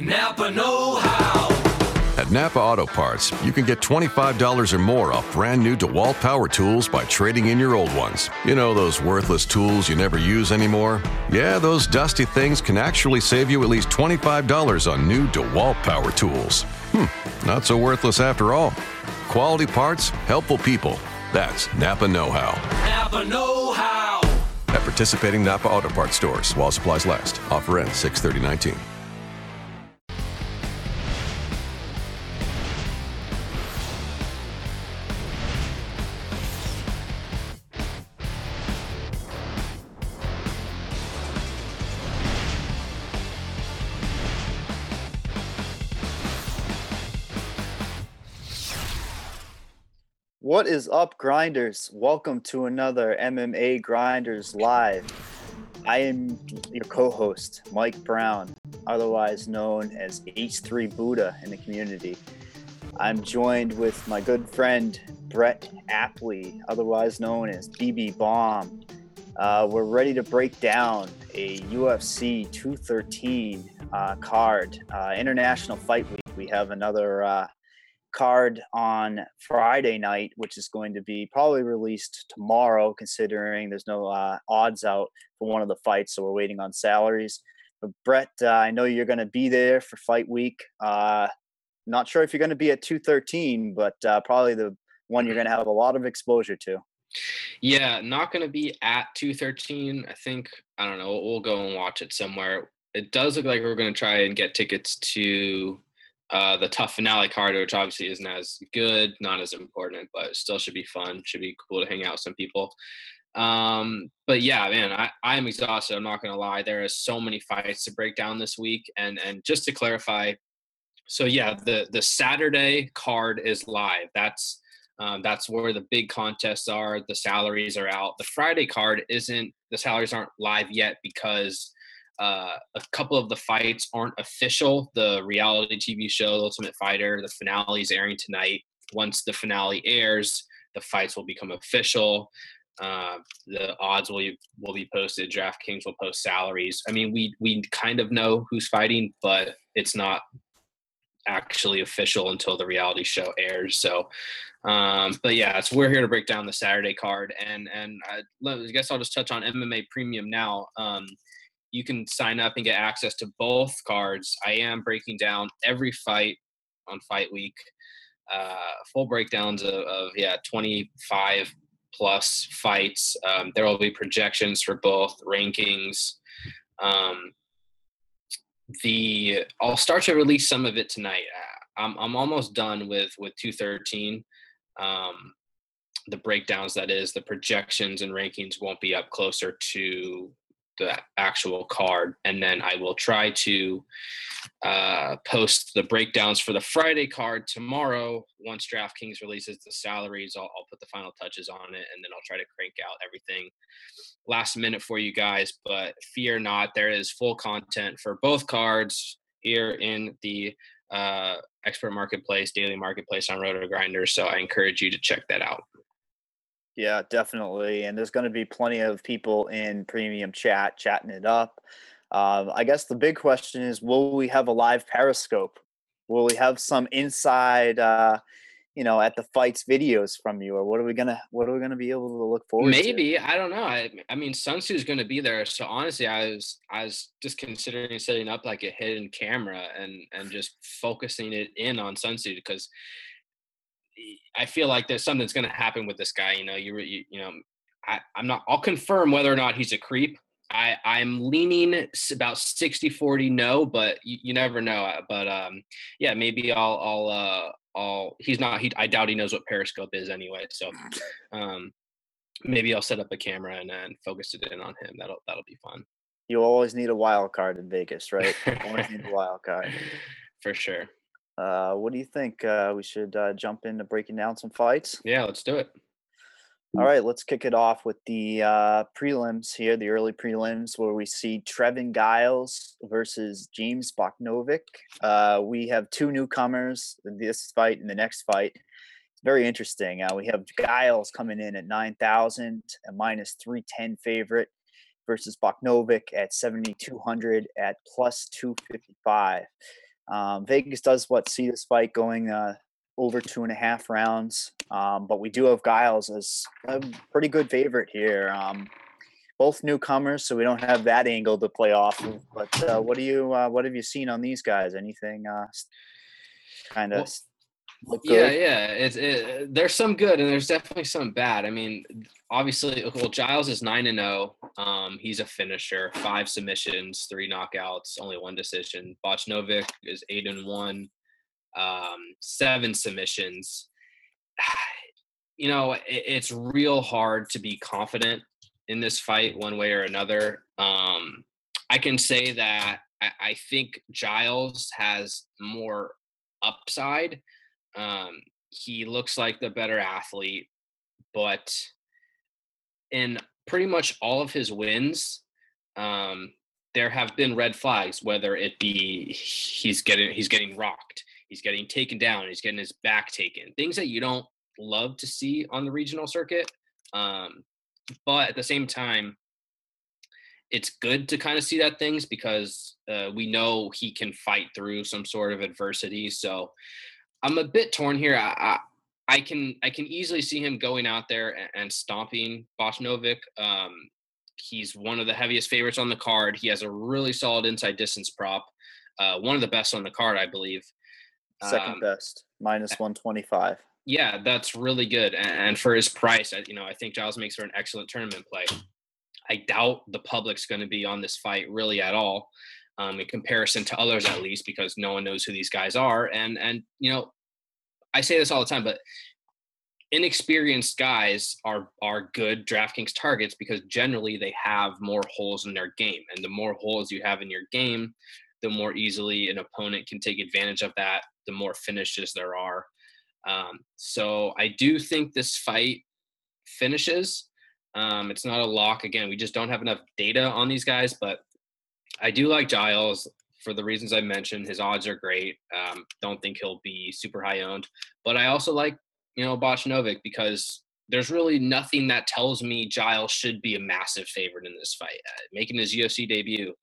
Napa Know How. At Napa Auto Parts, you can get $25 or more off brand new DeWalt power tools by trading in your old ones. You know, those worthless tools you never use anymore? Yeah, those dusty things can actually save you at least $25 on new DeWalt power tools. Hmm, not so worthless after all. Quality parts, helpful people. That's Napa Know How. Napa Know How. At participating Napa Auto Parts stores while supplies last. Offer ends 63019. What is up, grinders? Welcome to another MMA Grinders Live. I am your co host, Mike Brown, otherwise known as H3 Buddha in the community. I'm joined with my good friend, Brett Apley, otherwise known as BB Bomb. Uh, we're ready to break down a UFC 213 uh, card, uh, International Fight Week. We have another uh, card on Friday night, which is going to be probably released tomorrow, considering there's no uh, odds out for one of the fights. So we're waiting on salaries. But Brett, uh, I know you're going to be there for fight week. Uh, not sure if you're going to be at 213, but uh, probably the one you're going to have a lot of exposure to. Yeah, not going to be at 213. I think, I don't know, we'll go and watch it somewhere. It does look like we're going to try and get tickets to uh, the TUF finale card, which obviously isn't as good, not as important, but still should be fun. Should be cool to hang out with some people. Um, but yeah, man, I, I'm exhausted. I'm not gonna lie. There are so many fights to break down this week. And and just to clarify, so yeah, the the Saturday card is live. That's um, that's where the big contests are. The salaries are out. The Friday card isn't. The salaries aren't live yet because uh, a couple of the fights aren't official. The reality TV show, Ultimate Fighter, the finale is airing tonight. Once the finale airs, the fights will become official. Uh, the odds will be, will be posted. DraftKings will post salaries. I mean, we we kind of know who's fighting, but it's not actually official until the reality show airs. So, um, but yeah, so we're here to break down the Saturday card, and and I, I guess I'll just touch on MMA Premium now. Um, you can sign up and get access to both cards. I am breaking down every fight on Fight Week, uh, full breakdowns of, of, yeah 25 plus fights. Um, there will be projections for both rankings. Um, the I'll start to release some of it tonight. Uh, I'm I'm almost done with with 213. Um, the breakdowns that is the projections and rankings won't be up closer to the actual card and then i will try to uh, post the breakdowns for the friday card tomorrow. Once draftkings releases the salaries I'll, I'll, put the final touches on it and then i'll try to crank out everything last minute for you guys. But fear not there is full content for both cards here in the uh, expert marketplace daily marketplace on roto grinder so i encourage you to check that out yeah, definitely. And there's going to be plenty of people in premium chat chatting it up. Um, I guess the big question is will we have a live Periscope? Will we have some inside, uh, you know, at the fights videos from you, or what are we gonna what are we gonna be able to look forward Maybe to? I don't know. I, I mean, going to be there, so honestly, I was I was just considering setting up like a hidden camera and and just focusing it in on Sun Tzu because I feel like there's something's going to happen with this guy. You know, you you, you know, I, I'm not. I'll confirm whether or not he's a creep. I I'm leaning about 60 40 no, but you, you never know. Uh, but um, yeah, maybe I'll I'll uh I'll. He's not. He I doubt he knows what Periscope is anyway. So, um, maybe I'll set up a camera and then focus it in on him. That'll that'll be fun. You always need a wild card in Vegas, right? always need a wild card. For sure. Uh, what do you think? Uh, we should uh, jump into breaking down some fights. Yeah, let's do it. All right, let's kick it off with the uh, prelims here, the early prelims, where we see Trevin Giles versus James Bochnovic. Uh, we have two newcomers in this fight and the next fight. It's very interesting. Uh, we have Giles coming in at 9,000, a minus 310 favorite, versus Bochnovic at 7,200 at plus 255. Um, Vegas does what see this fight going uh, over two and a half rounds, um, but we do have Giles as a pretty good favorite here. Um, both newcomers, so we don't have that angle to play off of. But uh, what do you uh, what have you seen on these guys? Anything uh, kind of Well, Yeah, yeah. It's it, there's some good and there's definitely some bad. I mean, obviously, well, Giles is nine and zero. Um, he's a finisher, five submissions, three knockouts, only one decision. Bochnovic is eight and one, um, seven submissions. You know, it, it's real hard to be confident in this fight one way or another. Um, I can say that I, I think Giles has more upside. Um, he looks like the better athlete, but in pretty much all of his wins, um, there have been red flags. Whether it be he's getting he's getting rocked, he's getting taken down, he's getting his back taken, things that you don't love to see on the regional circuit. Um, but at the same time, it's good to kind of see that things because uh, we know he can fight through some sort of adversity. So I'm a bit torn here. I, I, can I can easily see him going out there and, and stomping Bochnovic. Um, he's one of the heaviest favorites on the card. He has a really solid inside distance prop, uh, one of the best on the card, I believe. Second Um, best, minus one twenty five. yeah, that's really good. And, and for his price, you know, I think Giles makes for an excellent tournament play. I doubt the public's going to be on this fight really at all, um, in comparison to others at least, because no one knows who these guys are. And and you know, I say this all the time, but inexperienced guys are are good DraftKings targets because generally they have more holes in their game, and the more holes you have in your game, the more easily an opponent can take advantage of that. The more finishes there are. Um, so I do think this fight finishes. Um, it's not a lock. Again, we just don't have enough data on these guys, but I do like Giles for the reasons I mentioned. His odds are great. Um, don't think he'll be super high owned, but I also like you know Bochnovic because there's really nothing that tells me Giles should be a massive favorite in this fight. Uh, making his UFC debut,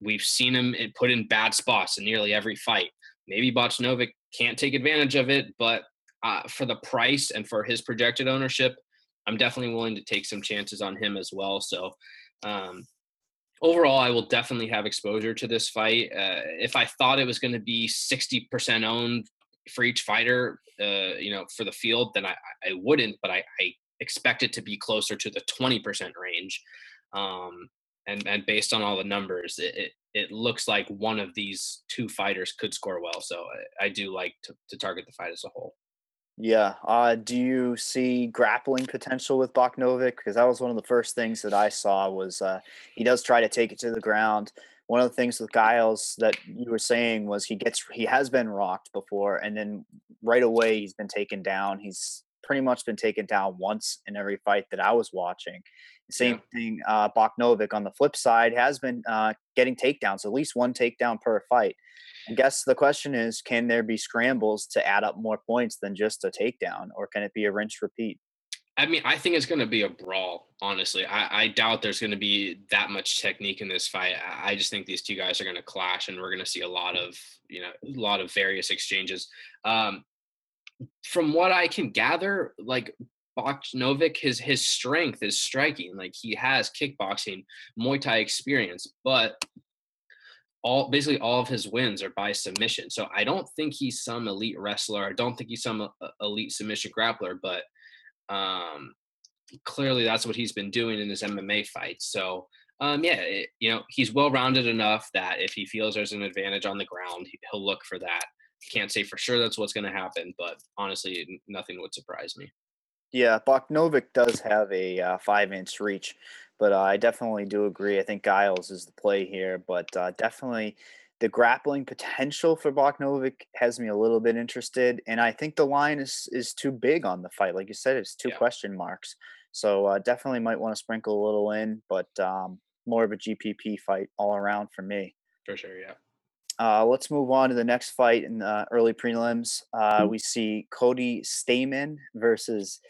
we've seen him put in bad spots in nearly every fight. Maybe Bochnovic can't take advantage of it, but uh, for the price and for his projected ownership, I'm definitely willing to take some chances on him as well. So, um, overall, I will definitely have exposure to this fight. Uh, if I thought it was going to be 60% owned for each fighter, uh, you know, for the field, then I, I wouldn't, but I, I expect it to be closer to the 20% range. Um, and, and based on all the numbers, it, it, it looks like one of these two fighters could score well. So I, I do like to, to target the fight as a whole. Yeah. Uh, do you see grappling potential with Bochnovic? Because that was one of the first things that I saw was uh, he does try to take it to the ground. One of the things with Giles that you were saying was he gets he has been rocked before, and then right away he's been taken down. He's pretty much been taken down once in every fight that I was watching. Same thing, uh, Bochnovic on the flip side has been uh, getting takedowns, at least one takedown per fight. I guess the question is, can there be scrambles to add up more points than just a takedown, or can it be a rinse repeat? I mean, I think it's going to be a brawl. Honestly, I, I doubt there's going to be that much technique in this fight. I, I just think these two guys are going to clash, and we're going to see a lot of you know a lot of various exchanges. Um, from what I can gather, like Bochnovic, his his strength is striking. Like he has kickboxing, Muay Thai experience, but all basically all of his wins are by submission. So I don't think he's some elite wrestler. I don't think he's some uh, elite submission grappler, but um, clearly that's what he's been doing in his MMA fights. So um, yeah, it, you know he's well rounded enough that if he feels there's an advantage on the ground, he- he'll look for that. Can't say for sure that's what's going to happen, but honestly, nothing would surprise me. Yeah, Bochnovic does have a uh, five inch reach, but uh, I definitely do agree. I think Giles is the play here, but uh, definitely the grappling potential for Bochnovic has me a little bit interested, and I think the line is is too big on the fight. Like you said, it's two Yeah. question marks, so uh, definitely might want to sprinkle a little in, but um, more of a GPP fight all around for me. For sure, yeah. Uh, let's move on to the next fight in the early prelims. Uh, we see Cody Stamann versus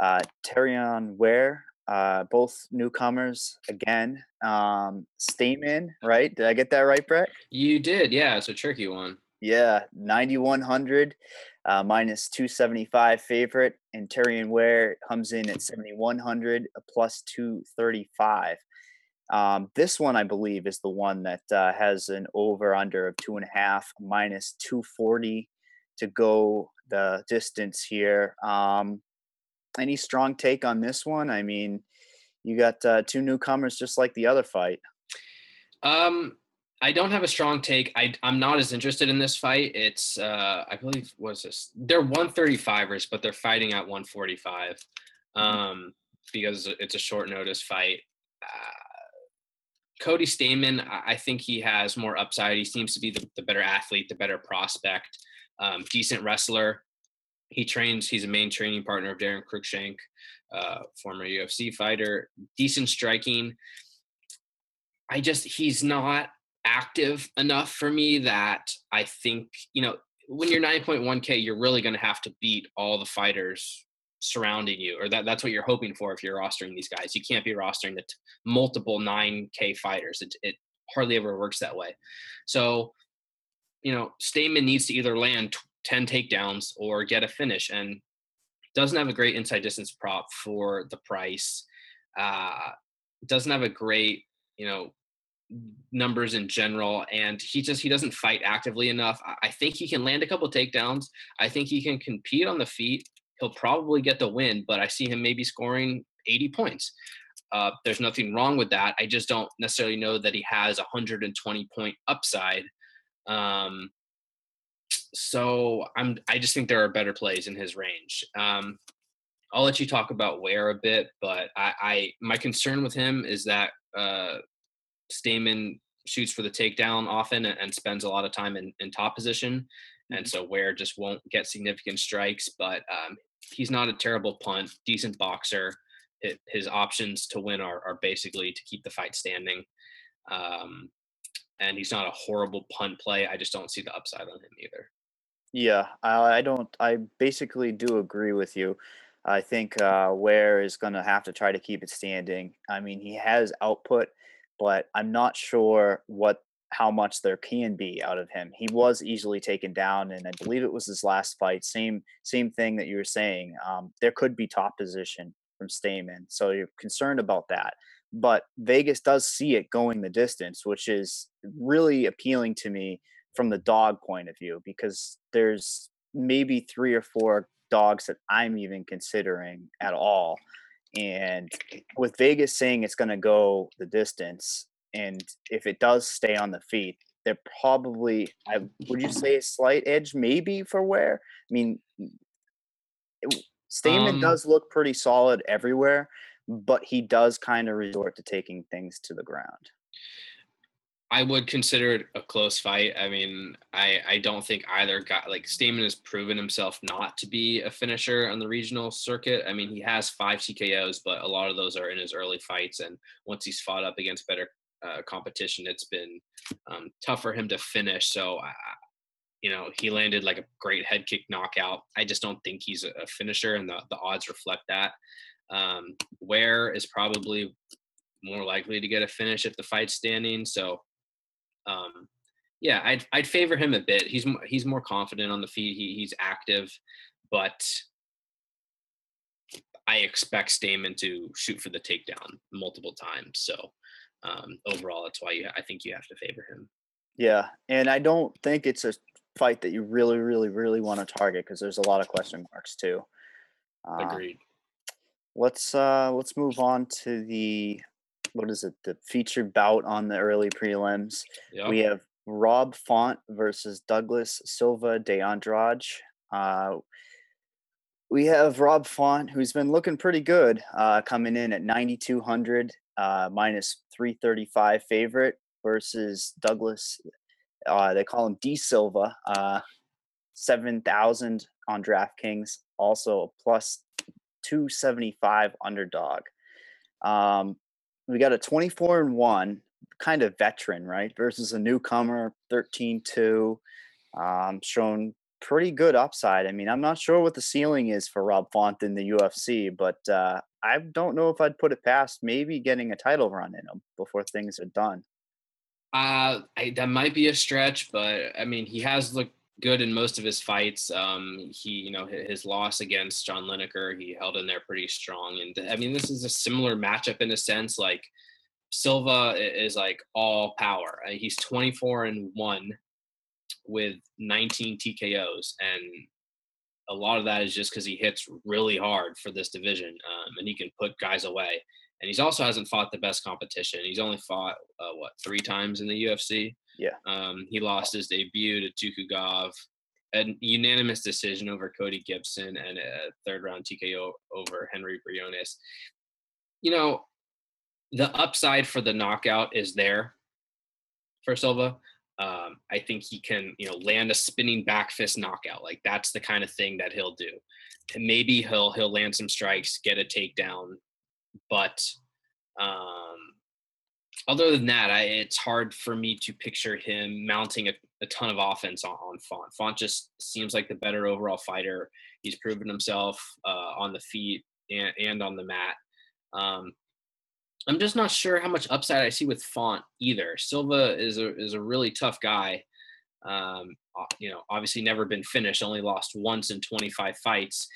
uh, Terrion Ware, uh, both newcomers again. Um, Stamann, right? Did I get that right, Brett? You did, yeah. It's a tricky one. Yeah, 9100 uh, minus 275 favorite, and Terrion Ware comes in at 7100 a plus 235. Um, this one, I believe, is the one that uh, has an over under of two and a half minus 240 to go the distance here. Um, any strong take on this one? I mean, you got uh, two newcomers just like the other fight. Um, I don't have a strong take. I I'm not as interested in this fight. It's uh I believe what's this? They're 135ers, but they're fighting at 145. Mm-hmm. Um because it's a short notice fight. Uh, Cody Stamann, I I think he has more upside. He seems to be the, the better athlete, the better prospect, um, decent wrestler. He trains, he's a main training partner of Daron Cruickshank, uh, former UFC fighter, decent striking. I just, he's not active enough for me that I think, you know, when you're 9.1K, you're really going to have to beat all the fighters surrounding you, or that, that's what you're hoping for if you're rostering these guys. You can't be rostering the t- multiple 9K fighters. It, it hardly ever works that way. So, you know, Stamann needs to either land 10 takedowns or get a finish and doesn't have a great inside distance prop for the price. Uh, doesn't have a great, you know, numbers in general and he just he doesn't fight actively enough. I- think he can land a couple takedowns. I think he can compete on the feet. He'll probably get the win but i see him maybe scoring 80 points. Uh, there's nothing wrong with that. I just don't necessarily know that he has a 120 point upside um, so i'm i just think there are better plays in his range um, i'll let you talk about Ware a bit but i i my concern with him is that uh Stamann shoots for the takedown often and, and spends a lot of time in, in top position. And so Ware just won't get significant strikes, but um, he's not a terrible punt, decent boxer. His, his options to win are, are basically to keep the fight standing. Um, and he's not a horrible punt play. I just don't see the upside on him either. Yeah, I, I don't. I basically do agree with you. I think uh, Ware is going to have to try to keep it standing. I mean, he has output, but I'm not sure what how much there can be out of him. He was easily taken down, and I believe it was his last fight. Same same thing that you were saying. Um, there could be top position from Stamann, so you're concerned about that. But Vegas does see it going the distance, which is really appealing to me from the dog point of view because there's maybe three or four dogs that I'm even considering at all. And with Vegas saying it's going to go the distance, and if it does stay on the feet, they're probably, I would you say, a slight edge maybe for where? I mean, it- Stamann Um, does look pretty solid everywhere, but he does kind of resort to taking things to the ground. I would consider it a close fight. I mean, I I don't think either guy like Stamann has proven himself not to be a finisher on the regional circuit. I mean, he has five TKOs, but a lot of those are in his early fights, and once he's fought up against better uh, competition, it's been um, tough for him to finish. So, I, you know, he landed like a great head kick knockout. I just don't think he's a a finisher, and the the odds reflect that. Um, Ware is probably more likely to get a finish if the fight's standing. So um, yeah, I'd I'd favor him a bit. He's he's more confident on the feet. He he's active, but I expect Stamann to shoot for the takedown multiple times. So um, overall, that's why you, I think you have to favor him. Yeah, and I don't think it's a fight that you really, really, really want to target because there's a lot of question marks too. Um, Agreed. let's uh let's move on to the what is it the featured bout on the early prelims Yeah. we have rob font versus douglas silva de andrade uh we have rob font who's been looking pretty good uh coming in at 9200 uh minus 335 favorite versus douglas uh they call him d silva uh 7000 on draftkings also a plus 275 underdog. Um, we got a 24 and 1 kind of veteran, right? Versus a newcomer, 13 2. Um, shown pretty good upside. I mean, I'm not sure what the ceiling is for Rob Font in the UFC, but uh, I don't know if I'd put it past maybe getting a title run in him before things are done. Uh, I, that might be a stretch, but I mean, he has looked good in most of his fights. Um, he, you know, his loss against John Lineker, he held in there pretty strong. And I mean, this is a similar matchup in a sense. Like Silva is like all power. Uh, he's 24 and one with 19 TKOs, and a lot of that is just because he hits really hard for this division, um, and he can put guys away. And he's also hasn't fought the best competition. He's only fought uh, what three times in the UFC. Yeah. Um, he lost his debut to Tukhugov, a unanimous decision over Cody Gibson, and a third round TKO over Henry Briones. You know, the upside for the knockout is there for Silva. Um, I think he can, you know, land a spinning back fist knockout. Like that's the kind of thing that he'll do. And maybe he'll he'll land some strikes, get a takedown, but um, other than that, I, it's hard for me to picture him mounting a, a ton of offense on, on Font. Font just seems like the better overall fighter. He's proven himself uh, on the feet and, and on the mat. Um, I'm just not sure how much upside I see with Font either. Silva is a is a really tough guy. Um, you know, obviously never been finished, only lost once in 25 fights.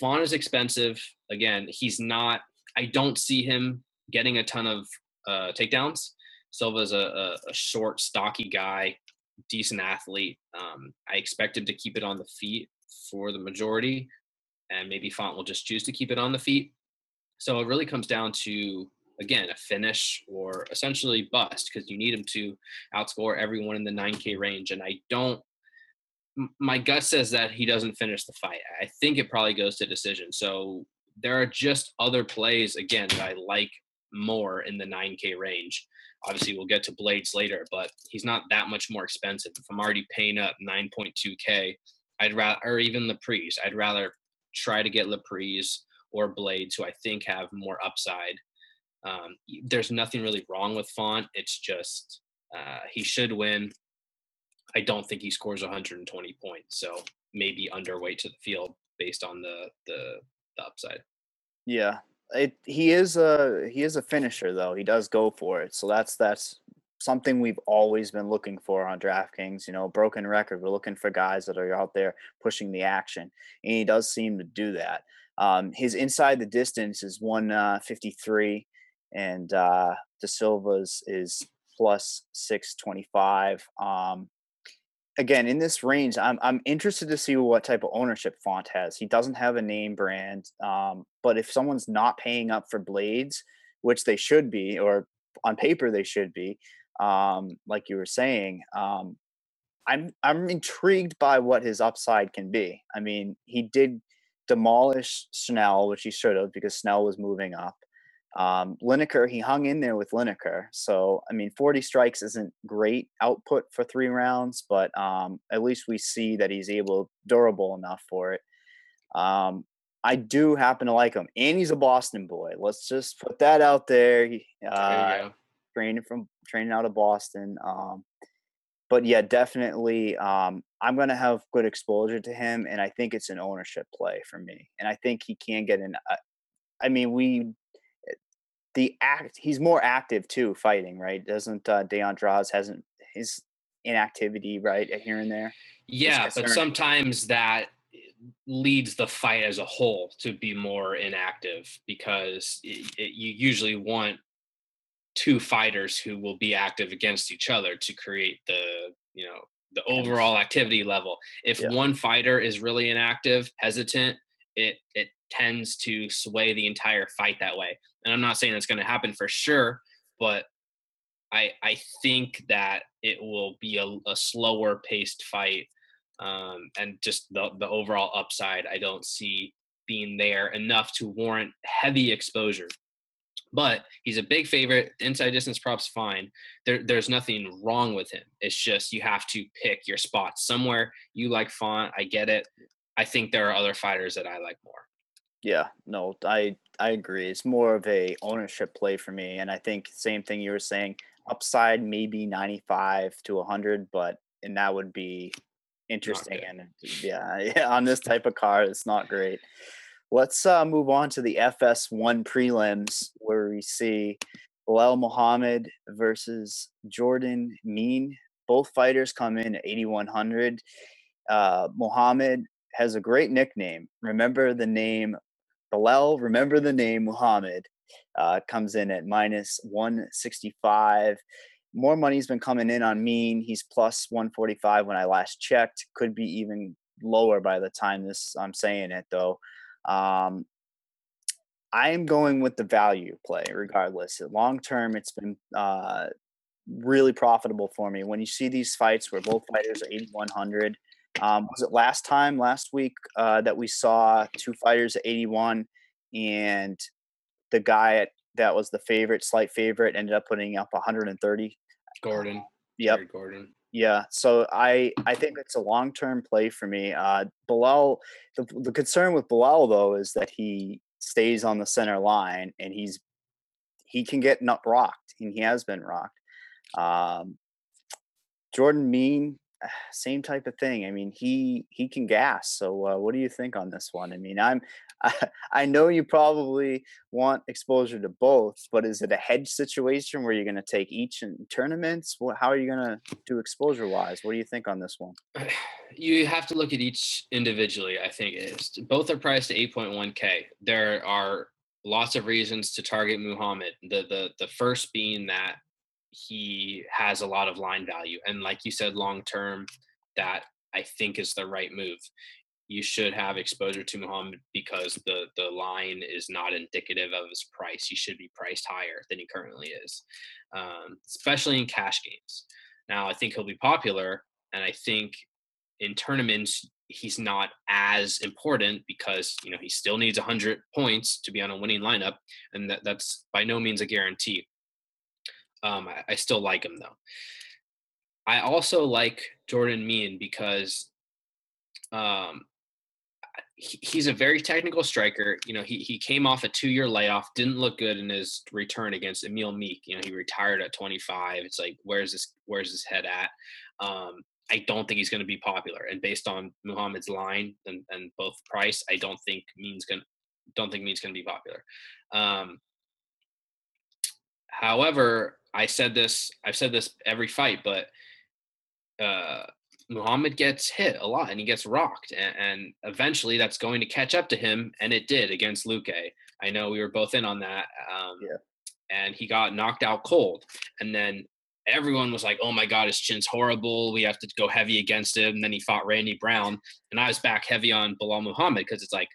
Font is expensive. Again, he's not. I don't see him getting a ton of uh, takedowns. Silva's a, a, a short, stocky guy, decent athlete. Um, I expect him to keep it on the feet for the majority, and maybe Font will just choose to keep it on the feet. So it really comes down to again a finish or essentially bust because you need him to outscore everyone in the 9K range. And I don't. My gut says that he doesn't finish the fight. I think it probably goes to decision. So there are just other plays again that I like more in the 9K range. Obviously, we'll get to Blaydes later, but he's not that much more expensive. If I'm already paying up 9.2K, I'd rather, or even Laprise, I'd rather try to get Laprise or Blaydes, who I think have more upside. Um, there's nothing really wrong with Font. It's just uh, he should win. I don't think he scores 120 points, so maybe underweight to the field based on the the, the upside. Yeah, it, he is a he is a finisher though. He does go for it. So that's that's something we've always been looking for on DraftKings. You know, broken record. We're looking for guys that are out there pushing the action, and he does seem to do that. Um, his inside the distance is 153, uh, and uh, De Silva's is plus 625. Um, again in this range i'm i'm interested to see what type of ownership font has. He doesn't have a name brand um, but if someone's not paying up for Blaydes which they should be or on paper they should be um, like you were saying um, i'm i'm intrigued by what his upside can be. I mean he did demolish Schnell which he should have because Schnell was moving up um, Lineker, he hung in there with Lineker. So, I mean, 40 strikes isn't great output for three rounds, but um, at least we see that he's able, durable enough for it. Um, I do happen to like him, and he's a Boston boy. Let's just put that out there. He, uh, training from training out of Boston. Um, but yeah, definitely, um, I'm going to have good exposure to him, and I think it's an ownership play for me. And I think he can get an. Uh, I mean, we the act he's more active too fighting right? Doesn't uh De Andrade hasn't his inactivity right here and there yeah but sometimes that leads the fight as a whole to be more inactive because it, it, you usually want two fighters who will be active against each other to create the you know the overall activity level. If yeah. one fighter is really inactive hesitant it it tends to sway the entire fight that way. And I'm not saying that's going to happen for sure, but I I think that it will be a, a slower paced fight, um, and just the the overall upside I don't see being there enough to warrant heavy exposure. But he's a big favorite. Inside distance props fine. There, there's nothing wrong with him. It's just you have to pick your spot Somewhere you like Font, I get it. I think there are other fighters that I like more. Yeah, no, I I agree. It's more of a ownership play for me, and I think same thing you were saying. Upside maybe ninety five to hundred, but and that would be interesting. And yeah, yeah, on this type of car, it's not great. Let's uh, move on to the FS1 prelims, where we see Belal Muhammad versus Jordan Mein. Both fighters come in at 8,100. Uh, Muhammad has a great nickname. Remember the name Belal, remember the name Muhammad. Uh, comes in at minus 165. More money's been coming in on Mein. He's plus 145 when I last checked. Could be even lower by the time this I'm saying it though. Um, I am going with the value play regardless. Long term, it's been uh, really profitable for me. When you see these fights where both fighters are 8,100, um, was it last time, last week, uh, that we saw two fighters at 81 and the guy at, that was the favorite, slight favorite, ended up putting up 130? Gordon. Yep. Gordon. Yeah, so I I think it's a long term play for me. Uh, Belal, the the concern with Belal though is that he stays on the center line and he's he can get nut rocked and he has been rocked. Um, Jordan Mein, same type of thing. I mean, he he can gas. So, uh, what do you think on this one? I mean, I'm I, I know you probably want exposure to both, but is it a hedge situation where you're going to take each in tournaments? What, how are you going to do exposure wise? What do you think on this one? You have to look at each individually. I think it is both are priced at 8.1k. There are lots of reasons to target Muhammad. The the the first being that he has a lot of line value. And like you said, long term, that I think is the right move. You should have exposure to Muhammad because the the line is not indicative of his price. He should be priced higher than he currently is, um, especially in cash games. Now, I think he'll be popular, and I think in tournaments he's not as important because you know he still needs 100 points to be on a winning lineup, and that, that's by no means a guarantee. Um, I, I still like him though. I also like Jordan Mein because um, he, he's a very technical striker. You know, he he came off a two year layoff, didn't look good in his return against Emil Meek. You know, he retired at 25. It's like, where's this where's his head at? Um, I don't think he's going to be popular. And based on Muhammad's line and, and both price, I don't think Mein's going don't think Mein's going to be popular. Um, however, I said this, I've said this every fight, but uh, Muhammad gets hit a lot and he gets rocked, and, and, eventually that's going to catch up to him, and it did against Luque. I know we were both in on that. Um, yeah. And he got knocked out cold, and then everyone was like, "Oh my God, his chin's horrible. We have to go heavy against him." And then he fought Randy Brown, and I was back heavy on Belal Muhammad because it's like,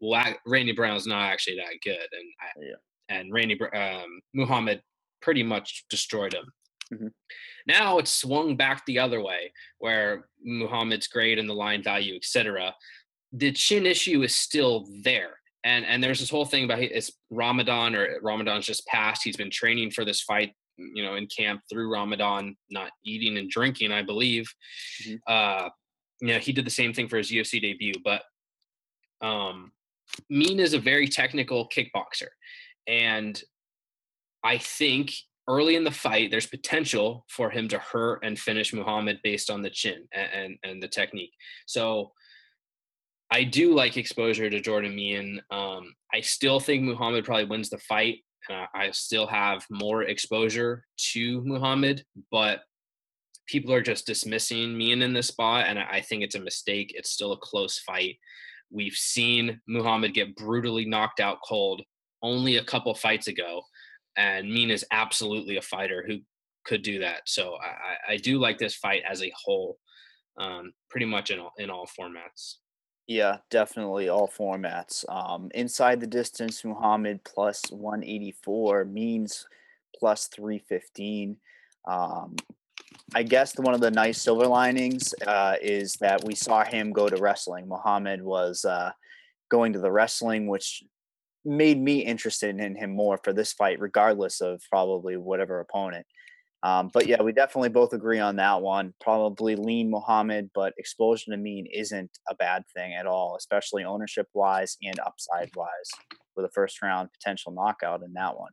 well, Randy Brown's not actually that good, and I, yeah. and Randy um, Muhammad pretty much destroyed him. Mhm. Now it's swung back the other way, where Muhammad's grade and the line value, etc. The chin issue is still there, and and there's this whole thing about it's Ramadan or Ramadan's just passed. He's been training for this fight, you know, in camp through Ramadan, not eating and drinking, I believe. Mhm. Uh, you know, he did the same thing for his UFC debut, but um, Mein is a very technical kickboxer, and I think early in the fight, there's potential for him to hurt and finish Muhammad based on the chin and, and, and the technique. So I do like exposure to Jordan Mein. Um, I still think Muhammad probably wins the fight. Uh, I still have more exposure to Muhammad, but people are just dismissing Mein in this spot, and I think it's a mistake. It's still a close fight. We've seen Muhammad get brutally knocked out cold only a couple fights ago and Mein is absolutely a fighter who could do that. So I, I do like this fight as a whole, um, pretty much in all, in all formats. Yeah, definitely all formats. Um, inside the distance, Muhammad plus 184 Mein's plus 315. Um, I guess one of the nice silver linings uh, is that we saw him go to wrestling. Muhammad was uh, going to the wrestling, which made me interested in him more for this fight, regardless of probably whatever opponent. Um, but yeah, we definitely both agree on that one. Probably lean Muhammad, but exposure to Mein isn't a bad thing at all, especially ownership wise and upside wise with a first round potential knockout in that one.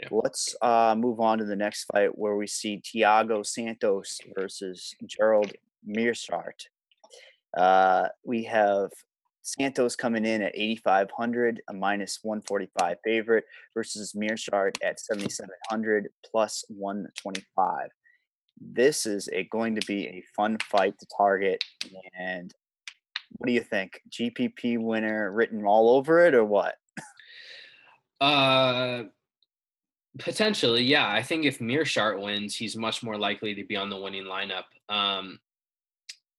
Yeah. Let's uh, move on to the next fight where we see Thiago Santos versus Gerald Meerschaert. Uh, we have Santos coming in at 8,500, a minus 145 favorite, versus Meerschaert at 7,700 plus 125. This is a, going to be a fun fight to target. And what do you think? GPP winner written all over it or what? Uh, potentially, yeah. I think if Meerschaert wins, he's much more likely to be on the winning lineup. Um,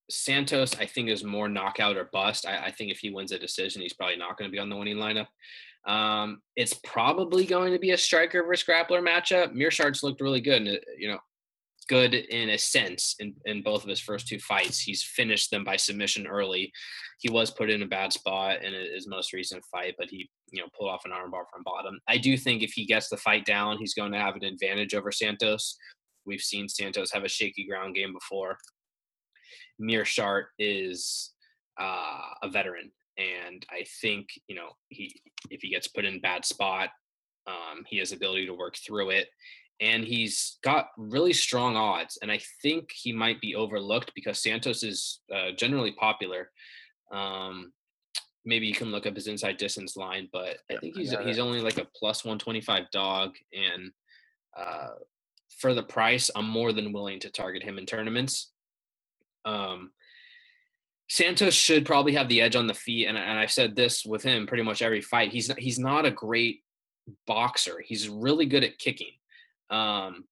Santos, I think, is more knockout or bust. I, I think if he wins a decision, he's probably not going to be on the winning lineup. Um, it's probably going to be a striker versus grappler matchup. Meerschaert's looked really good, and you know, good in a sense in, in both of his first two fights. He's finished them by submission early. He was put in a bad spot in his most recent fight, but he, you know, pulled off an armbar from bottom. I do think if he gets the fight down, he's going to have an advantage over Santos. We've seen Santos have a shaky ground game before. Meerschaert is uh, a veteran, and I think you know he if he gets put in bad spot, um, he has ability to work through it, and he's got really strong odds. And I think he might be overlooked because Santos is uh, generally popular. Um, maybe you can look up his inside distance line, but I think he's got he's only like a plus one twenty five dog, and uh, for the price, I'm more than willing to target him in tournaments. Um, Santos should probably have the edge on the feet, and, and I've said this with him pretty much every fight. He's not, he's not a great boxer. He's really good at kicking. Um,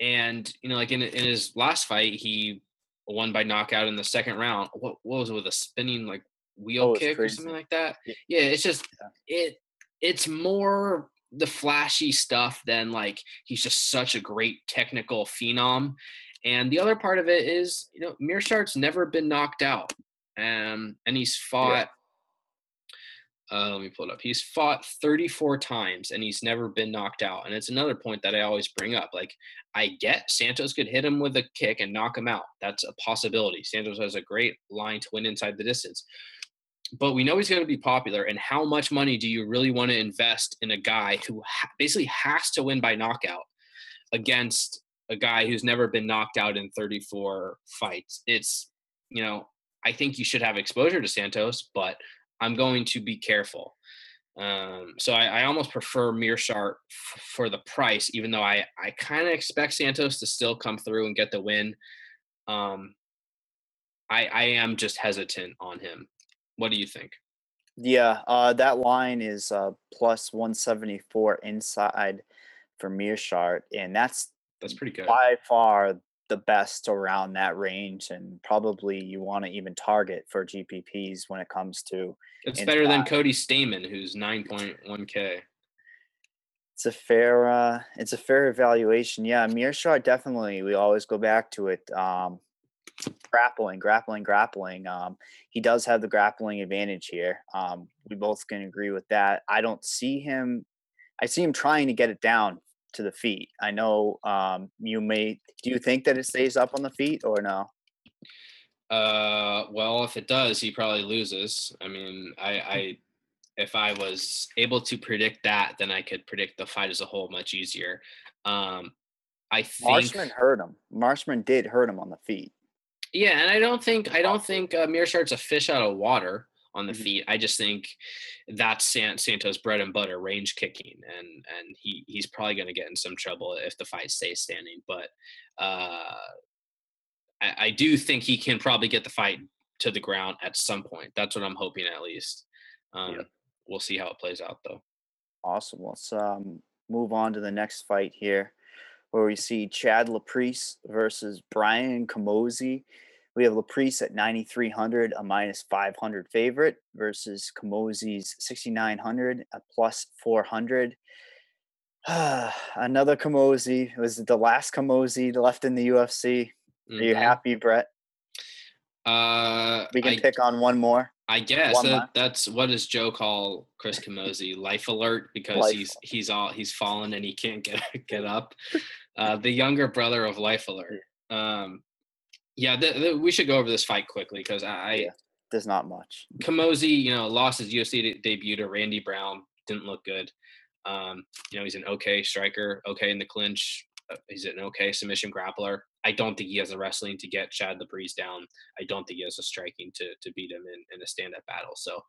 and you know, like in in his last fight, he won by knockout in the second round. What what was it with a spinning like wheel Oh, kick or something like that? Yeah. Yeah, it's just it it's more the flashy stuff than like he's just such a great technical phenom. And the other part of it is, you know, Meerschaert's never been knocked out. Um, and he's fought uh, let me pull it up. He's fought 34 times and he's never been knocked out. And it's another point that I always bring up. Like, I get Santos could hit him with a kick and knock him out. That's a possibility. Santos has a great line to win inside the distance. But we know he's going to be popular. And how much money do you really want to invest in a guy who ha- basically has to win by knockout against a guy who's never been knocked out in 34 fights? It's, you know, I think you should have exposure to Santos, but I'm going to be careful. Um, so I, I almost prefer Meerschaert f- for the price, even though I, I kind of expect Santos to still come through and get the win. Um, I, I am just hesitant on him. What do you think? Yeah, uh, that line is uh, plus 174 inside for Meerschaert, and that's That's pretty good. by far the best around that range, and probably you want to even target for GPPs when it comes to. It's better than. Cody Stamann, who's 9.1K. It's a fair, uh, it's a fair evaluation. Yeah, Meerschaert definitely. We always go back to it. Um, grappling, grappling, grappling. Um, he does have the grappling advantage here. Um, we both can agree with that. I don't see him. I see him trying to get it down to the feet. I know um, you may. Do you think that it stays up on the feet or no? Uh, well, if it does, he probably loses. I mean, I, I, if I was able to predict that, then I could predict the fight as a whole much easier. Um, I think, Marshman hurt him. Marshman did hurt him on the feet. yeah, and I don't think, I don't think uh, Meerschaert's a fish out of water on the Mhm. feet. I just think that's San, Santos' bread and butter, range kicking, and and he he's probably going to get in some trouble if the fight stays standing. But uh, I, I do think he can probably get the fight to the ground at some point. That's what I'm hoping at least. Um, We'll see how it plays out though. Awesome. Let's um, move on to the next fight here, where we see Chad Laprise versus Brian Camozzi. We have Laprise at 9,300, a minus 500 favorite, versus Camozzi's 6,900, a plus 400. Another. Was it the last Camozzi left in the UFC? Are you Mhm. happy, Brett? Uh, We can I, pick on one more. I guess that, that's what does Joe call Chris Camozzi life alert because Life he's he's all he's fallen and he can't get get up. Uh, the younger brother of life alert. Um, yeah, the, the, we should go over this fight quickly because I, Yeah. There's not much. Camozzi, you know, lost his UFC de- debut to Randy Brown. Didn't look good. Um, you know, he's an okay striker, okay in the clinch. uh, He's an okay submission grappler. I don't think he has the wrestling to get Chad Laprise down. I don't think he has the striking to to beat him in, in a stand up battle. So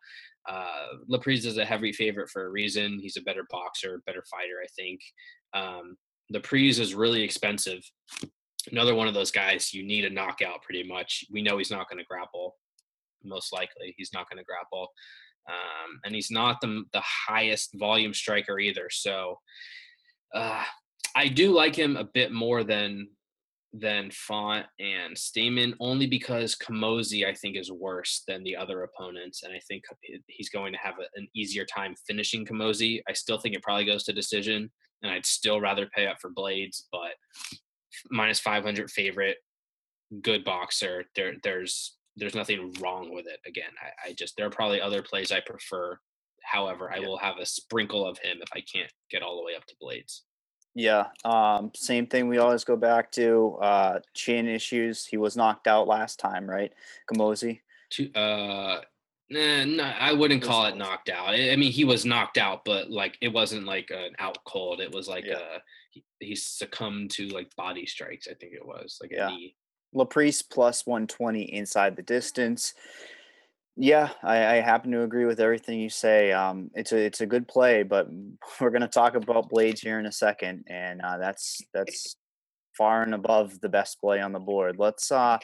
uh, is a heavy favorite for a reason. He's a better boxer, better fighter, I think. Um, Laprise is really expensive. Another one of those guys you need a knockout pretty much. We know he's not going to grapple. Most likely, he's not going to grapple. Um, and he's not the, the highest volume striker either. So uh, I do like him a bit more than than Font and Stamann only because Camozzi I think is worse than the other opponents, and I think he's going to have a, an easier time finishing Camozzi. I still think it probably goes to decision, and I'd still rather pay up for Blaydes, but minus 500 favorite, good boxer. There, there's there's nothing wrong with it. Again, I, I just there are probably other plays I prefer. However, I will have a sprinkle of him if I can't get all the way up to Blaydes. Yeah, um, same thing. We always go back to uh, chin issues. He was knocked out last time, right? To, uh, nah, no, I wouldn't call it knocked out. I, mean, he was knocked out, but like it wasn't like an out cold. It was like Yeah. uh he, succumbed to like body strikes. I think it was like Yeah. Laprise plus 120 inside the distance. Yeah, I, I happen to agree with everything you say. Um, it's a it's a good play, but we're going to talk about Blaydes here in a second, and uh, that's that's far and above the best play on the board. Let's uh,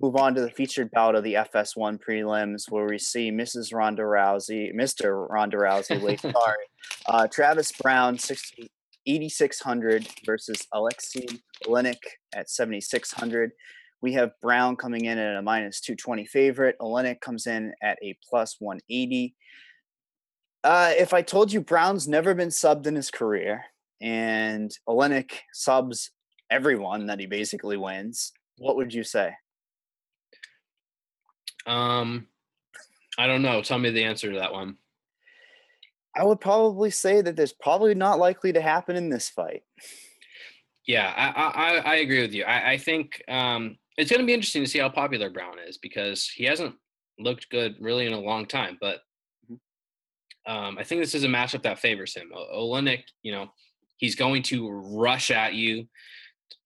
move on to the featured bout of the FS1 prelims, where we see Mrs. Ronda Rousey, Mr. Ronda Rousey, wait, sorry, uh, Travis Browne, 60, 8600 versus Alexei Oleinik at 7600. We have Browne coming in at a minus 220 favorite. Oleinik comes in at a plus 180. Uh, if I told you Browne's never been subbed in his career and Oleinik subs everyone that he basically wins, what would you say? Um, I don't know. Tell me the answer to that one. I would probably say that there's probably not likely to happen in this fight. Yeah, I I, I- agree with you. I, I think um, it's going to be interesting to see how popular Browne is because he hasn't looked good really in a long time. But Mhm. um, I think this is a matchup that favors him. Oleinik, you know, he's going to rush at you,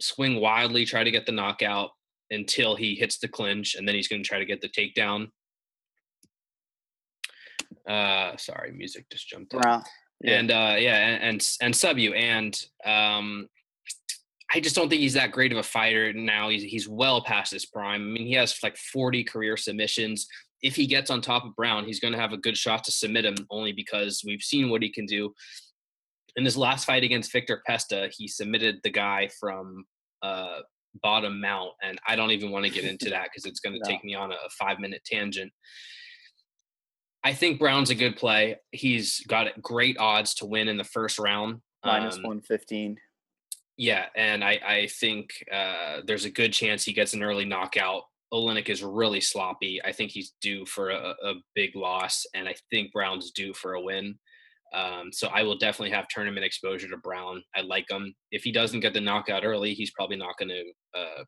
swing wildly, try to get the knockout until he hits the clinch, and then he's going to try to get the takedown. Uh, sorry, music just jumped in Browne, Yeah. and uh yeah and, and and sub you and um I just don't think he's that great of a fighter now. He's he's well past his prime. I mean, he has like 40 career submissions. If he gets on top of Browne, he's going to have a good shot to submit him only because we've seen what he can do. In his last fight against Victor Pesta, he submitted the guy from uh bottom mount and I don't even want to get into that because it's going to No. take me on a 5-minute tangent. I think Browne's a good play. He's got great odds to win in the first round. minus Um, 115. yeah, and I I think uh, there's a good chance he gets an early knockout. Oleinik is really sloppy. I think he's due for a, a big loss, and I think Browne's due for a win. Um, so I will definitely have tournament exposure to Browne. I like him. If he doesn't get the knockout early, he's probably not going to uh,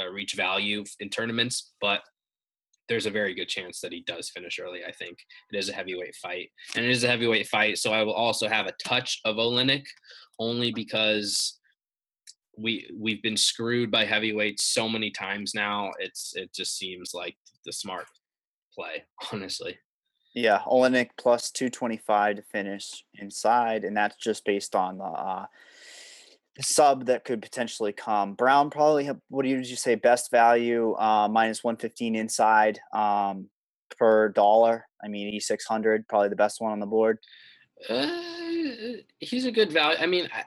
uh, reach value in tournaments. But there's a very good chance that he does finish early. I think it is a heavyweight fight, and it is a heavyweight fight. So I will also have a touch of Oleinik only because we we've been screwed by heavyweights so many times now. It's it just seems like the smart play, honestly. Yeah, Oleinik plus 225 to finish inside, and that's just based on the, uh, sub that could potentially come. Browne probably, have, what did you say, best value, uh, minus 115 inside um, per dollar. I mean, e six hundred probably the best one on the board. Uh, he's a good value. I mean, I,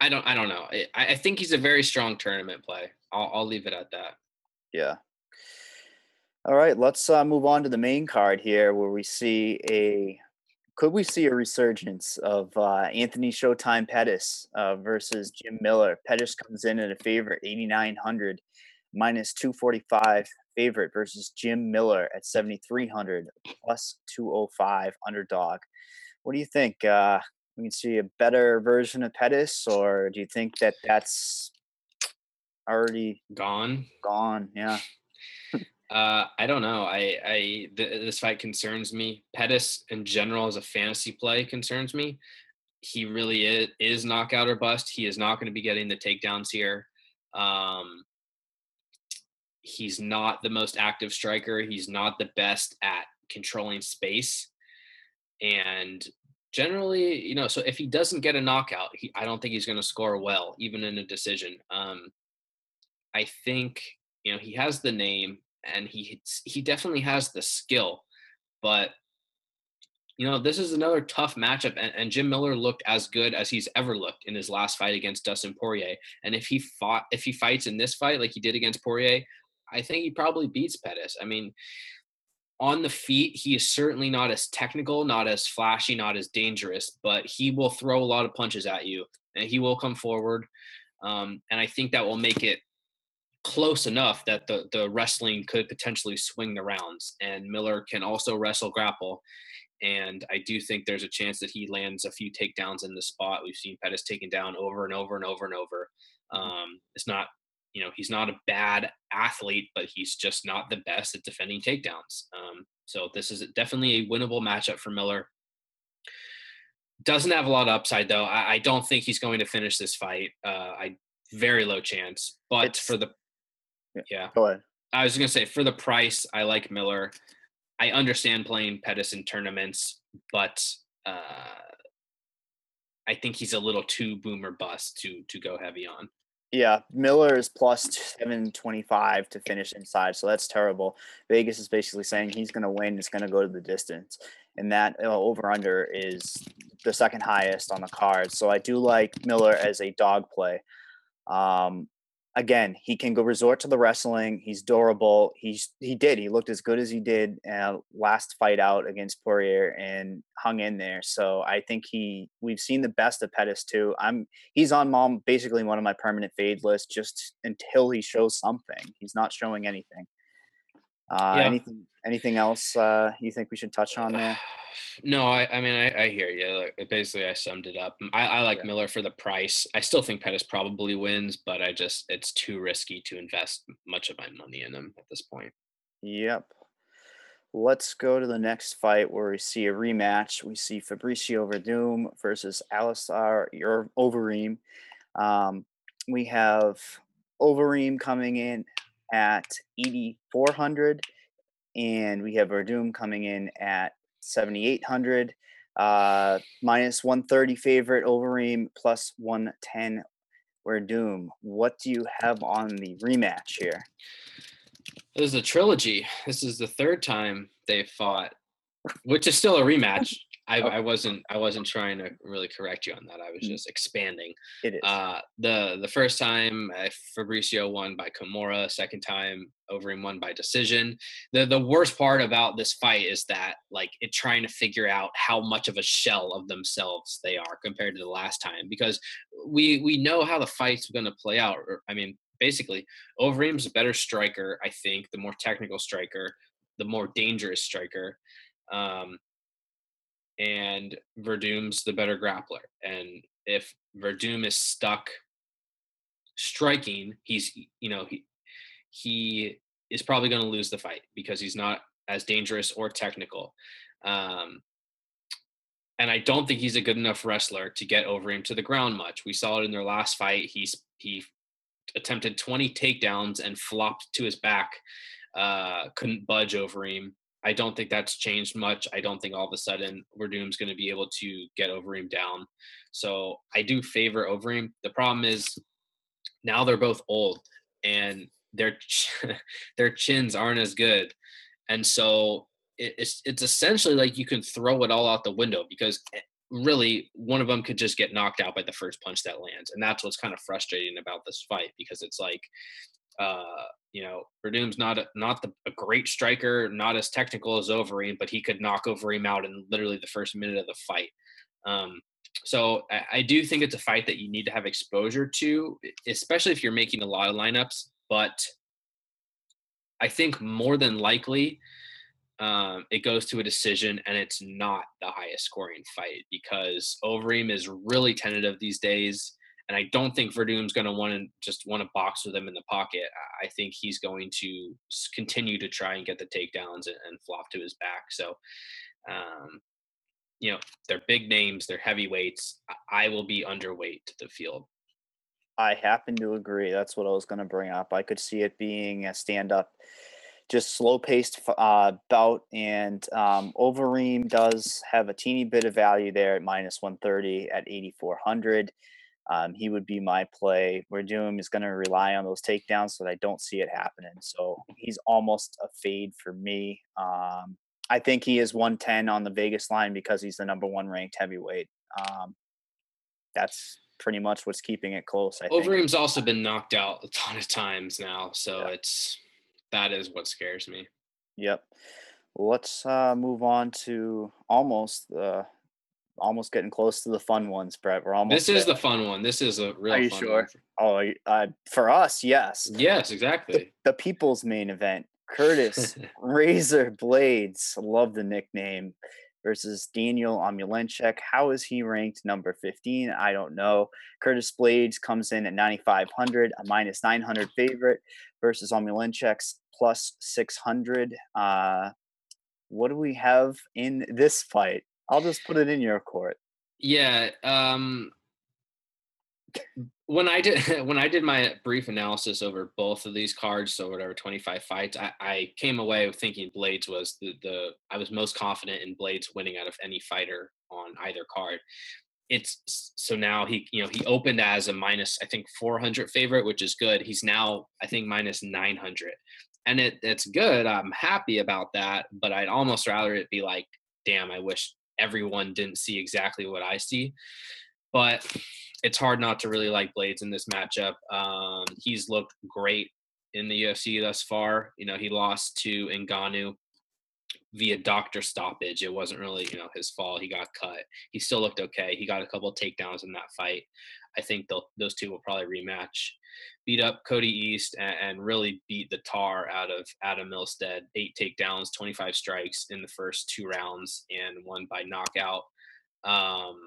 I don't I don't know. I, I think he's a very strong tournament play. I'll I'll leave it at that. Yeah. All right, let's uh, move on to the main card here, where we see a could we see a resurgence of uh, Anthony Showtime Pettis uh, versus Jim Miller? Pettis comes in at a favorite, 8,900, minus 245 favorite versus Jim Miller at 7,300, plus 205 underdog. What do you think? Uh, we can see a better version of Pettis, or do you think that that's already Gone. gone? Yeah. Uh, I don't know. I, I th- this fight concerns me. Pettis in general as a fantasy play concerns me. he really is, is knockout or bust. He is not going to be getting the takedowns here. Um, he's not the most active striker. He's not the best at controlling space. And generally, you know, so if he doesn't get a knockout, he, I don't think he's going to score well, even in a decision. Um, I think, you know, he has the name and he he definitely has the skill, but you know, this is another tough matchup, and, and, Jim Miller looked as good as he's ever looked in his last fight against Dustin Poirier. And if he fought, if he fights in this fight like he did against Poirier, I think he probably beats Pettis. I mean, on the feet, he is certainly not as technical, not as flashy, not as dangerous, but he will throw a lot of punches at you, and he will come forward. Um, and I think that will make it close enough that the the wrestling could potentially swing the rounds. And Miller can also wrestle grapple and I do think there's a chance that he lands a few takedowns in the spot. We've seen Pettis taken down over and over and over and over. Mm-hmm. Um, it's not, you know, he's not a bad athlete, but he's just not the best at defending takedowns. Um, so this is definitely a winnable matchup for Miller. Doesn't have a lot of upside though. I, I don't think he's going to finish this fight. Uh, I very low chance, but it's, for the yeah, yeah. Go ahead. I was gonna say for the price, I like Miller. I understand playing Pettis in tournaments, but uh, I think he's a little too boomer bust to to go heavy on. Yeah, Miller is plus seven twenty five to finish inside, so that's terrible. Vegas is basically saying he's going to win. It's going to go to the distance, and that uh, over under is the second highest on the card. So I do like Miller as a dog play. Um, again, he can go resort to the wrestling. He's durable. He's he did. He looked as good as he did uh, last fight out against Poirier and hung in there. So I think he we've seen the best of Pettis too. I'm he's on mom basically one of my permanent fade lists just until he shows something. He's not showing anything. Uh, yeah. Anything anything else uh, you think we should touch on there? No, I, I mean, I, I hear you. Like, basically, I summed it up. I, I like yeah. Miller for the price. I still think Pettis probably wins, but I just, it's too risky to invest much of my money in him at this point. Yep. Let's go to the next fight where we see a rematch. We see Fabricio Werdum versus Alistair your Overeem. Um, we have Overeem coming in at 8,400, and we have Werdum coming in at 7,800. Uh, minus 130 favorite Overeem, plus 110 Werdum. What do you have on the rematch here? This is a trilogy. This is the third time they've fought, which is still a rematch. I, I wasn't I wasn't trying to really correct you on that. I was mm. just expanding. It is. Uh, the the first time uh, Fabricio won by Kimura. Second time Overeem won by decision. The the worst part about this fight is that like it trying to figure out how much of a shell of themselves they are compared to the last time because we we know how the fight's going to play out. I mean, basically, Overeem's a better striker. I think the more technical striker, the more dangerous striker. Um, and Werdum's the better grappler. And if Werdum is stuck striking, he's you know he he is probably going to lose the fight because he's not as dangerous or technical. Um, and I don't think he's a good enough wrestler to get Overeem to the ground much. We saw it in their last fight. He's he attempted 20 takedowns and flopped to his back. Uh, couldn't budge Overeem. I don't think that's changed much. I don't think all of a sudden Werdum's going to be able to get Overeem down. So I do favor Overeem. The problem is now they're both old and their their chins aren't as good, and so it's it's essentially like you can throw it all out the window because eh, really one of them could just get knocked out by the first punch that lands, and that's what's kind of frustrating about this fight because it's like uh, you know, Werdum's not a, not the, a great striker, not as technical as Overeem, but he could knock Overeem out in literally the first minute of the fight. Um, so I, I, do think it's a fight that you need to have exposure to, especially if you're making a lot of lineups. But I think more than likely, um, it goes to a decision, and it's not the highest scoring fight because Overeem is really tentative these days and I don't think Werdum's going to want to just want to box with him in the pocket. I think he's going to continue to try and get the takedowns and, and flop to his back. So, um, you know, they're big names, they're heavyweights. I- I will be underweight to the field. I happen to agree. That's what I was going to bring up. I could see it being a stand up, just slow paced uh, bout. And um, Overeem does have a teeny bit of value there at minus 130 at 8,400. Um, he would be my play. Werdum is going to rely on those takedowns, so I don't see it happening. So he's almost a fade for me. Um, I think he is 110 on the Vegas line because he's the number one ranked heavyweight. Um, that's pretty much what's keeping it close. I think. Overeem's also been knocked out a ton of times now, so Yeah. it's that is what scares me. Yep. Let's uh, move on to almost uh, almost getting close to the fun ones, Brett. We're almost. This is there. the fun one. This is a real Are you fun sure? one. Oh, uh, for us, yes. Yes, The, exactly. the people's main event. Curtis Razor Blaydes. Love the nickname. Versus Daniel Omielanczuk. How is he ranked number 15? I don't know. Curtis Blaydes comes in at 9,500, a minus 900 favorite versus Omielanczuk's plus 600. Uh, what do we have in this fight? I'll just put it in your court. Yeah. Um when I did when I did my brief analysis over both of these cards, so whatever 25 fights, I, I came away thinking Blaydes was the, the I was most confident in Blaydes winning out of any fighter on either card. It's so now he you know he opened as a minus I think 400 favorite, which is good. He's now I think minus 900, and it it's good. I'm happy about that, but I'd almost rather it be like, damn, I wish everyone didn't see exactly what I see. But it's hard not to really like Blaydes in this matchup. Um, he's looked great in the UFC thus far. You know, he lost to Ngannou via doctor stoppage. It wasn't really, you know, his fault. He got cut. He still looked okay. He got a couple takedowns in that fight. I think those two will probably rematch. Beat up Cody East and, and really beat the tar out of Adam Milstead. Eight takedowns, 25 strikes in the first two rounds, and won by knockout. Um,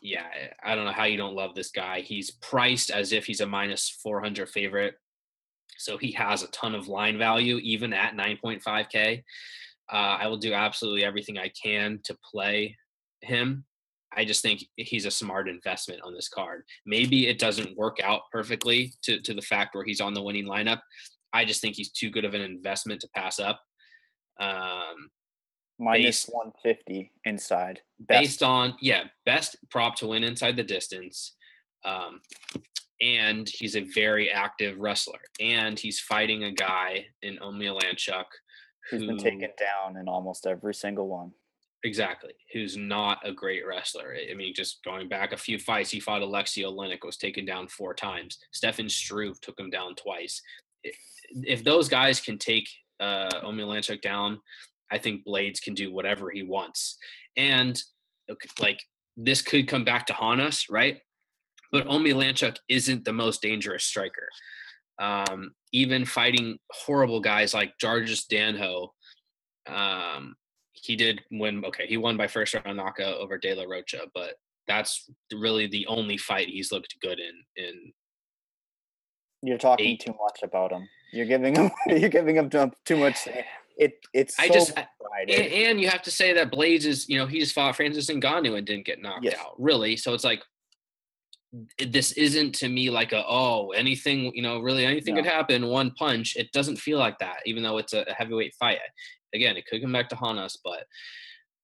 yeah, I don't know how you don't love this guy. He's priced as if he's a minus 400 favorite. So he has a ton of line value, even at 9.5K. Uh, I will do absolutely everything I can to play him. I just think he's a smart investment on this card. Maybe it doesn't work out perfectly to, to the fact where he's on the winning lineup. I just think he's too good of an investment to pass up. Um, Minus Based- 150 inside. Best. based on yeah best prop to win inside the distance um and he's a very active wrestler and he's fighting a guy in Omielanczuk who's been taken down in almost every single one. exactly who's not a great wrestler I- mean just going back a few fights he fought Alexi Oleinik was taken down four times Stefan Struve took him down twice I- if those guys can take uh Omielanczuk down I think Blaydes can do whatever he wants. And like this could come back to haunt us, right? But Omielanczuk isn't the most dangerous striker. Um, even fighting horrible guys like Jarjis Danho, um, he did win. Okay, he won by first round knockout over De La Rocha, but that's really the only fight he's looked good in. In You're talking Eight. too much about him. You're giving him. You're giving him too- much. It. It's. I so just- I- one-sided. and, and you have to say that Blaydes is, you know, he just fought Francis Ngannou and didn't get knocked Yes. out, really. So it's like this isn't to me like a oh anything you know really anything could happen one punch. It doesn't feel like that, even though it's a, heavyweight fight. Again, it could come back to haunt us, but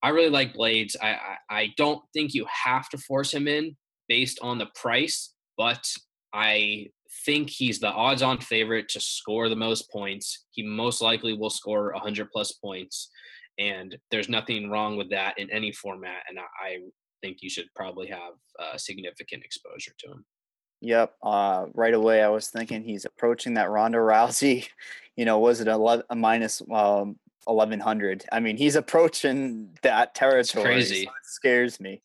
I really like Blaydes. I, I I don't think you have to force him in based on the price, but I think he's the odds-on favorite to score the most points. He most likely will score 100 plus points, and there's nothing wrong with that in any format. And I think you should probably have uh, significant exposure to him. Yep. Uh, right away, I was thinking he's approaching that Ronda Rousey. You know, was it a, le- a minus um, eleven hundred? I mean, he's approaching that territory. crazy. so it scares me.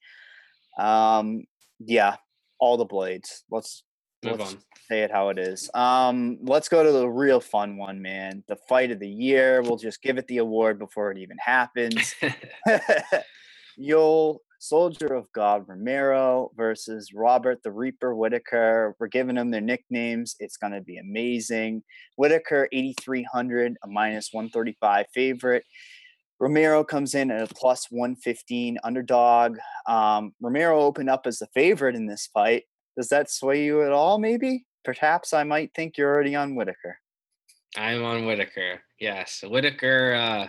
Um, yeah, all the Blaydes. Let's Move let's on. say it how it is. Um, let's go to the real fun one, man. The fight of the year. We'll just give it the award before it even happens. You'll Soldier of God Romero versus Robert the Reaper Whitaker. We're giving them their nicknames. It's going to be amazing. Whitaker, 8,300, a minus 135 favorite Romero comes in at a plus 115 underdog. Um, Romero opened up as the favorite in this fight. Does that sway you at all, maybe? Perhaps I might think you're already on Whitaker. I'm on Whitaker. Yes, Whitaker. Uh,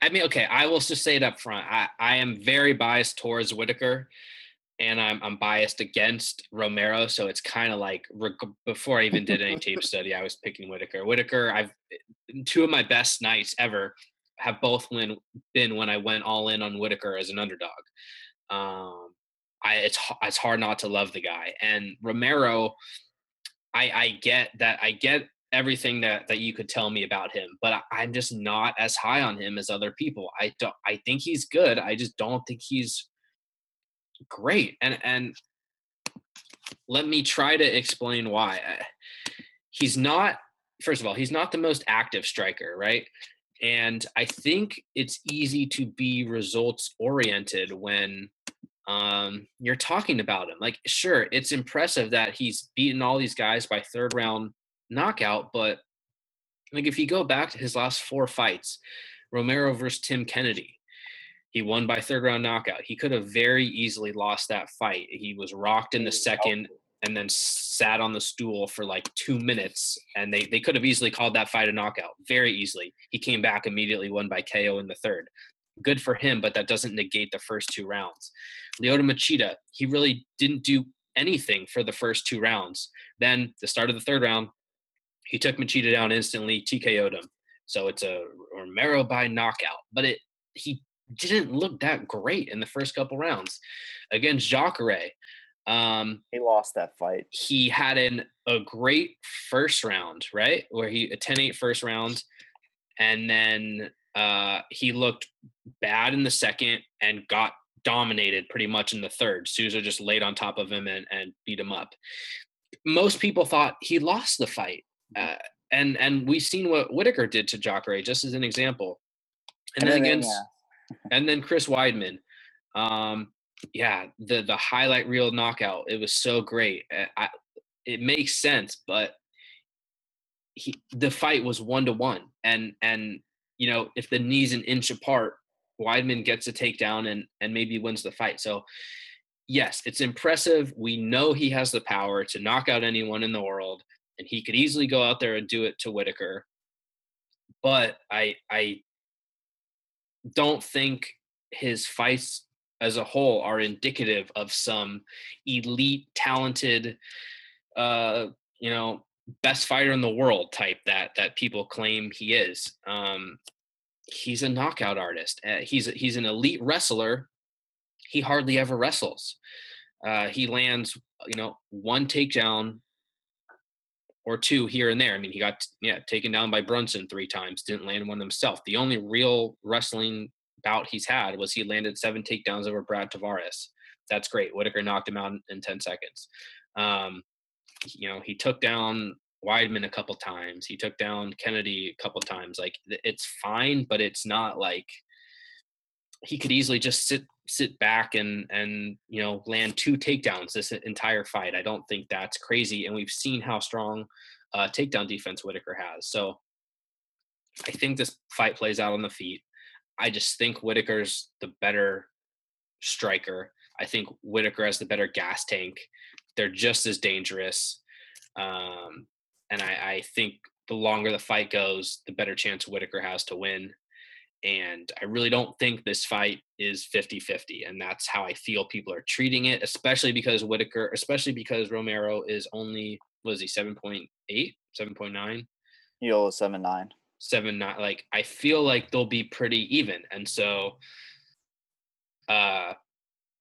I mean, okay. I will just say it up front. I, I am very biased towards Whitaker, and I'm I'm biased against Romero. So it's kind of like reg- before I even did any tape study, I was picking Whitaker. Whitaker. I've two of my best nights ever have both win, been when I went all in on Whitaker as an underdog. Um, I it's it's hard not to love the guy and Romero. I I get that I get everything that that you could tell me about him but I, am just not as high on him as other people. I don't i think he's good. I just don't think he's great. And and let me try to explain why. He's not first of all he's not the most active striker right? And i think it's easy to be results oriented when um, you're talking about him. Like sure it's impressive that he's beaten all these guys by third round knockout, but like if you go back to his last four fights, Romero versus Tim Kennedy, he won by third round knockout. He could have very easily lost that fight. He was rocked in the second and then sat on the stool for like two minutes and they, they could have easily called that fight a knockout very easily. He came back immediately, won by KO in the third. Good for him, but that doesn't negate the first two rounds. Lyoto Machida, he really didn't do anything for the first two rounds. Then the start of the third round, he took Machida down instantly, TKO'd him. So it's a Romero by knockout. But it he didn't look that great in the first couple rounds against Jacare. Um, he lost that fight. He had an a great first round, right? Where he a 10-8 first round, and then uh, he looked bad in the second and got dominated pretty much in the third. Souza just laid on top of him and, and beat him up. Most people thought he lost the fight. Uh, and and we've seen what Whitaker did to Jacare, just as an example. And, and then, then, against yeah. and then Chris Weidman. Um, yeah, the the highlight reel knockout. It was so great. I, it makes sense, but he the fight was one to one, and and you know if the knees an inch apart, Weidman gets a takedown and and maybe wins the fight. So yes, it's impressive. We know he has the power to knock out anyone in the world and he could easily go out there and do it to Whitaker. But I I don't think his fights as a whole are indicative of some elite, talented, uh, you know, best fighter in the world type that that people claim he is. Um, he's a knockout artist. Uh, he's he's an elite wrestler. He hardly ever wrestles. Uh, he lands, you know, one takedown or two here and there. I mean, he got yeah taken down by Brunson three times, didn't land one himself. The only real wrestling bout he's had was he landed seven takedowns over Brad Tavares. That's great. Whitaker knocked him out in, 10 seconds. Um, you know, he took down Weidman a couple times. He took down Kennedy a couple times. Like it's fine, but it's not like he could easily just sit sit back and and you know land two takedowns this entire fight. I don't think that's crazy, and we've seen how strong uh, takedown defense Whitaker has. So I think this fight plays out on the feet. I just think Whitaker's the better striker. I think Whitaker has the better gas tank. They're just as dangerous. Um, and I, I, think the longer the fight goes, the better chance Whitaker has to win. And I really don't think this fight is 50 50. And that's how I feel people are treating it, especially because Whitaker, especially because Romero is only, was he 7.8, 7.9? Yoel 7.9. 7 9. Like, I feel like they'll be pretty even. And so uh,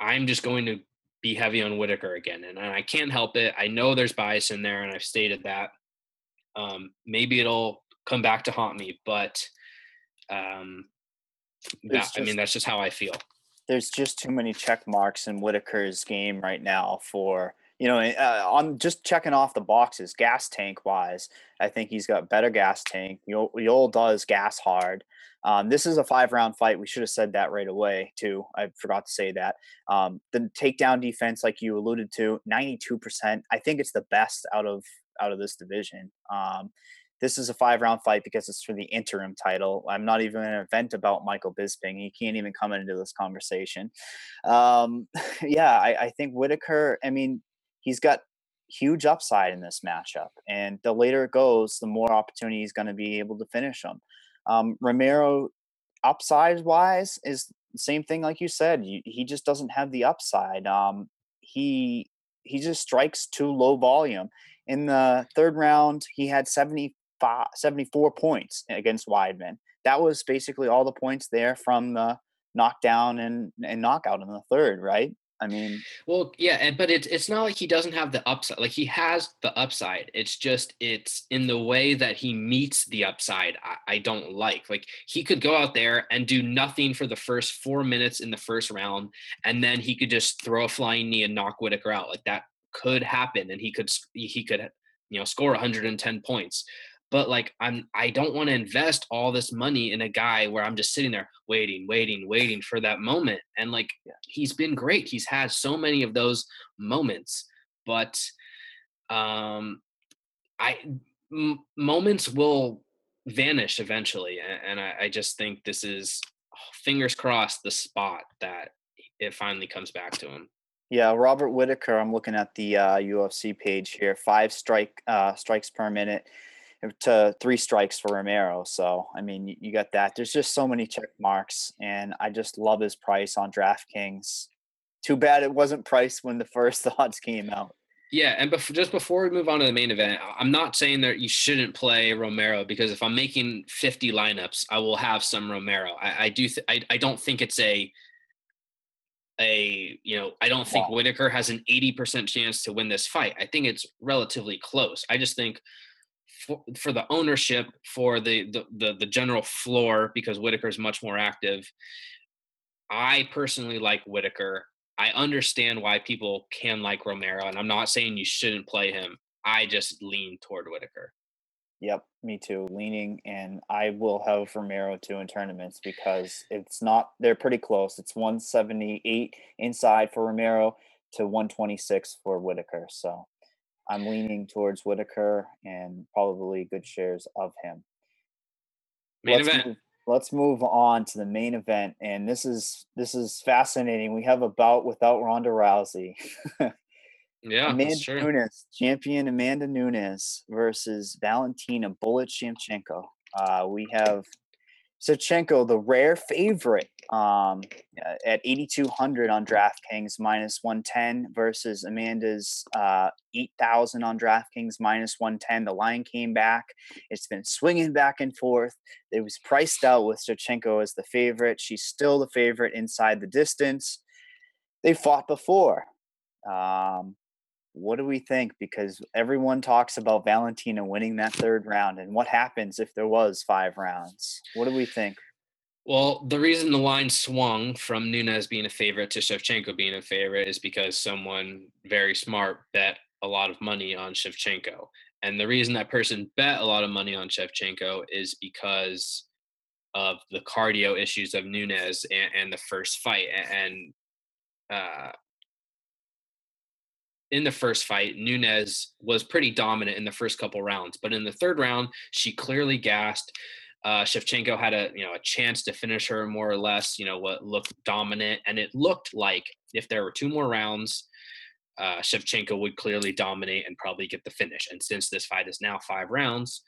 I'm just going to be heavy on Whitaker again. And, and I can't help it. I know there's bias in there, and I've stated that. Um, maybe it'll come back to haunt me, but um, that, just, I mean, that's just how I feel. There's just too many check marks in Whitaker's game right now for you know, uh, on just checking off the boxes, gas tank wise, I think he's got better gas tank. Yoel does gas hard. Um, this is a five round fight. We should have said that right away, too. I forgot to say that. Um, the takedown defense, like you alluded to, 92%. I think it's the best out of out of this division. Um, this is a five round fight because it's for the interim title. I'm not even going to vent about Michael Bisping. He can't even come into this conversation. Um, yeah, I, I think Whitaker. I mean, he's got huge upside in this matchup, and the later it goes, the more opportunity he's going to be able to finish him. Um, Romero, upside wise, is same thing like you said. He just doesn't have the upside. Um, he he just strikes too low volume. In the third round, he had 75, 74 points against Weidman. That was basically all the points there from the knockdown and, and knockout in the third, right? I mean, well, yeah, but it's it's not like he doesn't have the upside. Like he has the upside. It's just it's in the way that he meets the upside. I, I don't like. Like he could go out there and do nothing for the first four minutes in the first round, and then he could just throw a flying knee and knock Whitaker out. Like that could happen, and he could he could you know score 110 points but like i'm i don't want to invest all this money in a guy where i'm just sitting there waiting waiting waiting for that moment. And like he's been great. He's had so many of those moments. But um i m- moments will vanish eventually. And, and I, I just think this is fingers crossed the spot that it finally comes back to him. Yeah, Robert Whitaker. I'm looking at the uh, UFC page here. Five strike uh, strikes per minute to uh, three strikes for Romero. So, I mean, you, got that. There's just so many check marks, and I just love his price on DraftKings. Too bad it wasn't priced when the first odds came out. Yeah, and bef- just before we move on to the main event, I'm not saying that you shouldn't play Romero because if I'm making 50 lineups, I will have some Romero. I, I do. Th- I, I don't think it's a a you know I don't think Whitaker has an 80% chance to win this fight. I think it's relatively close. I just think for, for the ownership, for the, the, the the general floor, because Whitaker is much more active. I personally like Whitaker. I understand why people can like Romero, and I'm not saying you shouldn't play him. I just lean toward Whitaker. Yep, me too. Leaning, and I will have Romero too in tournaments because it's not. They're pretty close. It's 178 inside for Romero to 126 for Whitaker. So I'm leaning towards Whitaker and probably good shares of him. Main let's event. Move, let's move on to the main event, and this is this is fascinating. We have a bout without Ronda Rousey. yeah, Amanda that's true. Nunes, champion Amanda Nunes versus Valentina Bullet Shevchenko. Uh, we have Shevchenko, the rare favorite, um, uh, at 8,200 on DraftKings, minus 110 versus Amanda's uh, 8,000 on DraftKings, minus 110. The line came back. It's been swinging back and forth. It was priced out with Shevchenko as the favorite. She's still the favorite inside the distance. They fought before. Um, what do we think? Because everyone talks about Valentina winning that third round, and what happens if there was five rounds? What do we think? Well, the reason the line swung from Nunes being a favorite to Shevchenko being a favorite is because someone very smart bet a lot of money on Shevchenko. And the reason that person bet a lot of money on Shevchenko is because of the cardio issues of Nunes and, and the first fight. And uh, in the first fight, Nunes was pretty dominant in the first couple rounds, but in the third round, she clearly gassed. Uh, Shevchenko had a you know a chance to finish her more or less. You know what looked dominant, and it looked like if there were two more rounds, uh, Shevchenko would clearly dominate and probably get the finish. And since this fight is now five rounds,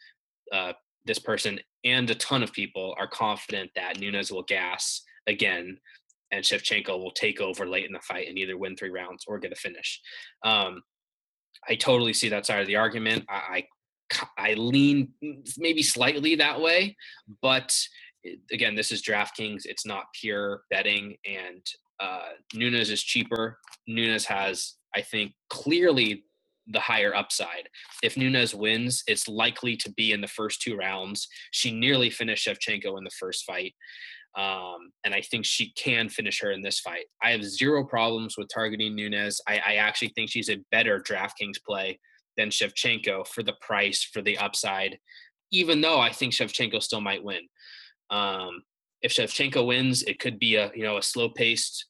uh, this person and a ton of people are confident that Nunes will gas again and Shevchenko will take over late in the fight and either win three rounds or get a finish. Um, I totally see that side of the argument. I, I, I lean maybe slightly that way, but again, this is DraftKings. It's not pure betting, and uh, Nunes is cheaper. Nunes has, I think, clearly the higher upside. If Nunes wins, it's likely to be in the first two rounds. She nearly finished Shevchenko in the first fight. Um, and I think she can finish her in this fight. I have zero problems with targeting Nunes. I, I actually think she's a better DraftKings play than Shevchenko for the price, for the upside, even though I think Shevchenko still might win. Um, if Shevchenko wins, it could be a you know a slow paced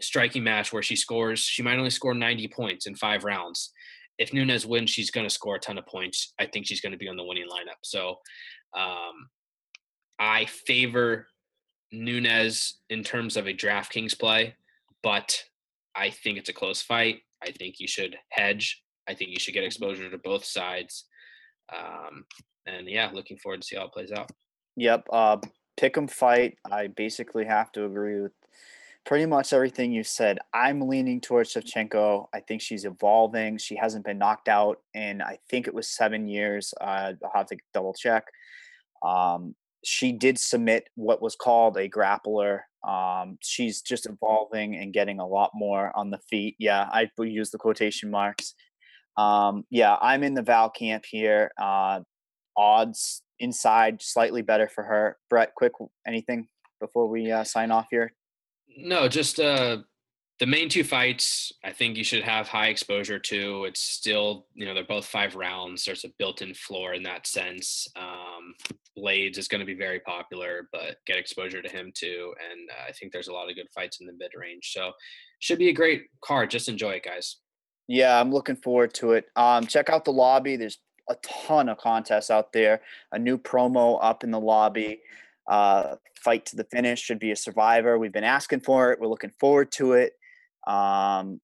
striking match where she scores. She might only score 90 points in five rounds. if Nunes wins, she's going to score a ton of points. I think she's going to be on the winning lineup. So um, I favor Nunes in terms of a DraftKings play, but I think it's a close fight. I think you should hedge. I think you should get exposure to both sides. Um, and yeah, looking forward to see how it plays out. Yep. Uh, pick 'em fight. I basically have to agree with pretty much everything you said. I'm leaning towards Shevchenko. I think she's evolving. She hasn't been knocked out in I think it was seven years. Uh, I'll have to double check. Um, she did submit what was called a grappler. Um, she's just evolving and getting a lot more on the feet. Yeah, I use the quotation marks. Um, yeah, I'm in the Val camp here. Uh, odds inside slightly better for her. Brett, quick anything before we uh, sign off here? No, just uh, the main two fights. I think you should have high exposure to. It's still, you know, they're both five rounds. There's a built-in floor in that sense. Um, Blaydes is going to be very popular, but get exposure to him too. And uh, I think there's a lot of good fights in the mid-range. So should be a great card. Just enjoy it, guys. Yeah, I'm looking forward to it. Um, check out the lobby. There's a ton of contests out there. A new promo up in the lobby. Uh, fight to the finish should be a survivor. We've been asking for it. We're looking forward to it. Um,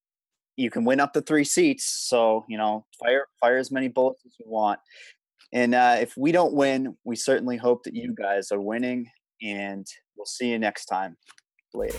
you can win up to three seats, so you know, fire fire as many bullets as you want. And uh, if we don't win, we certainly hope that you guys are winning. And we'll see you next time. Later.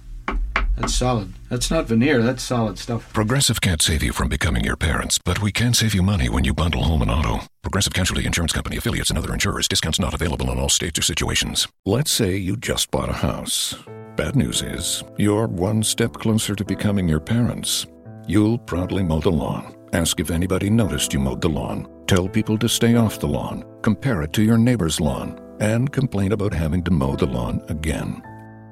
That's solid. That's not veneer, that's solid stuff. Progressive can't save you from becoming your parents, but we can save you money when you bundle home and auto. Progressive Casualty Insurance Company affiliates and other insurers. Discounts not available in all states or situations. Let's say you just bought a house. Bad news is, you're one step closer to becoming your parents. You'll proudly mow the lawn. Ask if anybody noticed you mowed the lawn. Tell people to stay off the lawn. Compare it to your neighbor's lawn. And complain about having to mow the lawn again.